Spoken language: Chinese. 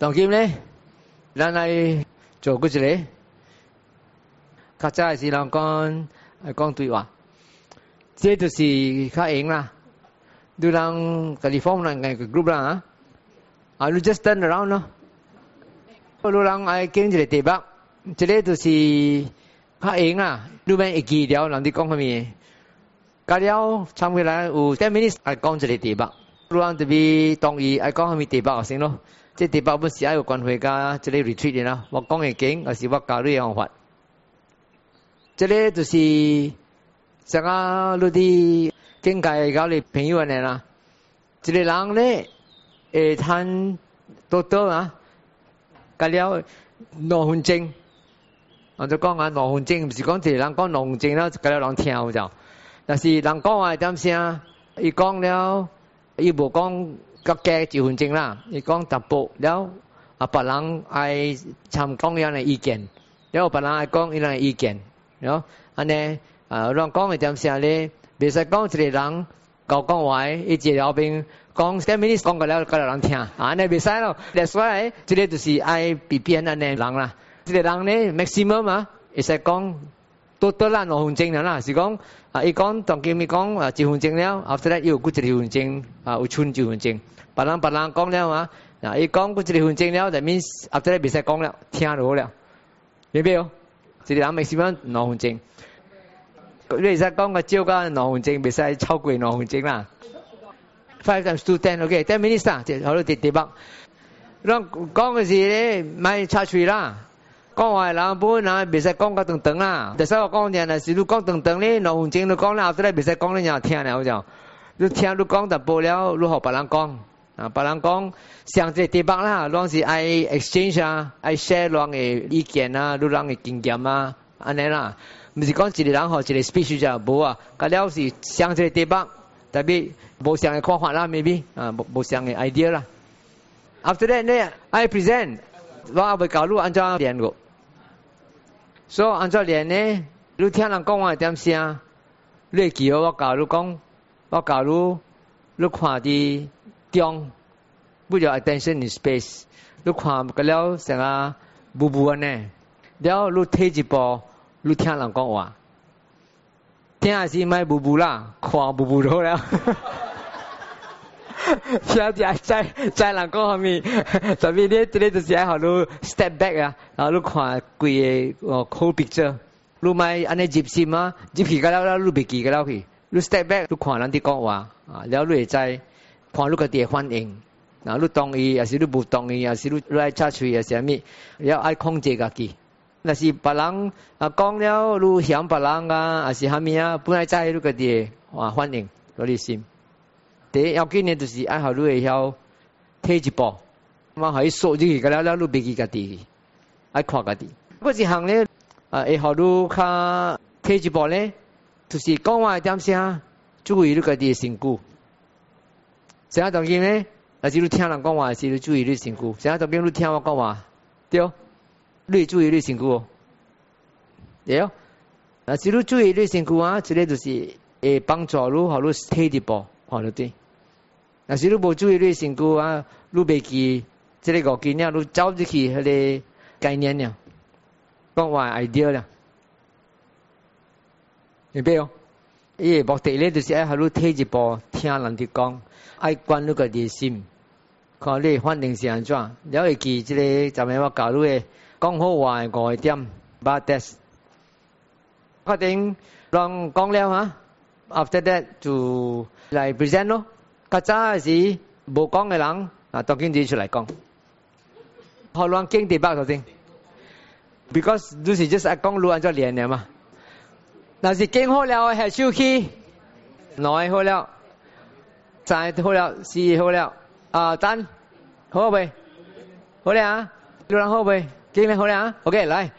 唐劍呢，咱来做嗰時嚟，佢真係時兩講係講對話，即是佢影啦。都兩 Californian 個 group 啦，啊都 just turn around 咯。我攞兩，我講住地方，即係都是佢影啊。兩邊一记了，兩啲讲下面，加了撐回来有 ten minutes，我講住嚟地方，攞兩特別當以，我講下面地方好先咯。即第八步还有关趕回家，即里 retreat 啦。我讲嘅景，也是我教呢方法。即里就是上啊嗰啲境界搞你朋友嚟啦。即里人咧，诶，談多多啊。隔了两分钟。我就讲下两分钟唔是讲啲人讲羅漢精啦，隔了解聽就，但是人讲话点声，伊讲了，伊无讲。各界就环境啦，你讲直播了，啊，别人爱参讲样的意见，然后别人爱讲伊样意见，然后安尼啊，乱讲一点些咧，别使讲一个人搞讲话，一直聊天，讲虾米哩，讲过了，各人听安尼别使咯。That's why，这个就是爱比辩安尼人啦，这个人呢，maximum 嘛，一使讲。都得咱兩份證啦啦，是講啊，伊講當今伊講啊一份證了，後頭咧又過一份證啊，有剩一份證，別人別人講了啊，嗱伊講過一份證了，就免後頭咧袂使講了，聽就好了，明白哦？一個人咪是講兩份證，你會使講個少加兩份證，袂使超過兩份證啦。Five times two ten OK，ten minutes 啦，就好到第第八。咱講嘅是咧，咪插嘴啦。讲话嘅人本啊，未使讲得长长啦。就算我讲嘢咧，是你讲长长咧，两分钟你讲啦。之后咧，未使讲你人听了，我讲。你听你讲就不了，如何别人讲？啊，别人讲上一地方啦，拢是爱 exchange 啊，爱 share，攞嘅意见啊，人嘅经验啊，安尼啦。毋是讲一个人学一个 speech 就冇啊。佢了是上一地方，特别无上嘅看法啦，m a y b e 啊，无无上嘅 idea 啦。After that 咧，I present，我阿贝教卢安怎点脑。所以按照连呢，你听人讲话点声，瑞记哦，我教你讲，我教你，你看的中，不要 attention in space，你看不了什么布布呢？然后你退一步，你听人讲话，听下是卖布布啦，看布布多了。小姐在在人讲后面，这边你你就是爱好你 step back 啊，然后你看贵个哦 cool picture，你买安尼入心啊，入去个了，你别记个了去，你 step back，你看人哋讲话啊，然后你会知看你个地反应，然后你同意，也是你不同意，也是你来插嘴，也是咩，要爱控制家己。那是别人啊讲了，你嫌别人啊，还是虾米啊，本来在你个地啊反应，嗰啲心。第一要紧的就是爱好你会晓退一步，我可以说进去，个了了你别记家己，爱看家己。不一项咧，啊，会好你较退一步咧，就是讲话点声，注意你家己的身躯。啥东西咧？啊，是你听人讲话，时，你注意你身躯。啥东西你听我讲话，对、哦，你注意你身躯、哦，对、哦。啊，是你注意你身躯啊，这个就是会帮助你，好你退一步。好了，对。嗱，是你无注意你身躯啊，你俾记即个個概念，你早就去迄个概念了，講話 idea 啦，明白？诶目的咧就是爱喺你退一步，听人哋讲，爱管你个热心，看哋反应是安怎，有会记即係準備我教你，讲好話外點，把 test，我等講完嚇，after that to present 咯。卡扎是无讲的人，啊，t a l 出来讲，好乱讲，对吧？头先，because 都是 j 是讲路，按照练嘛。但是讲好了，还休息，耐好了，再好了，坐好了，啊，等好不？好俩，就让好不？讲俩，OK，来。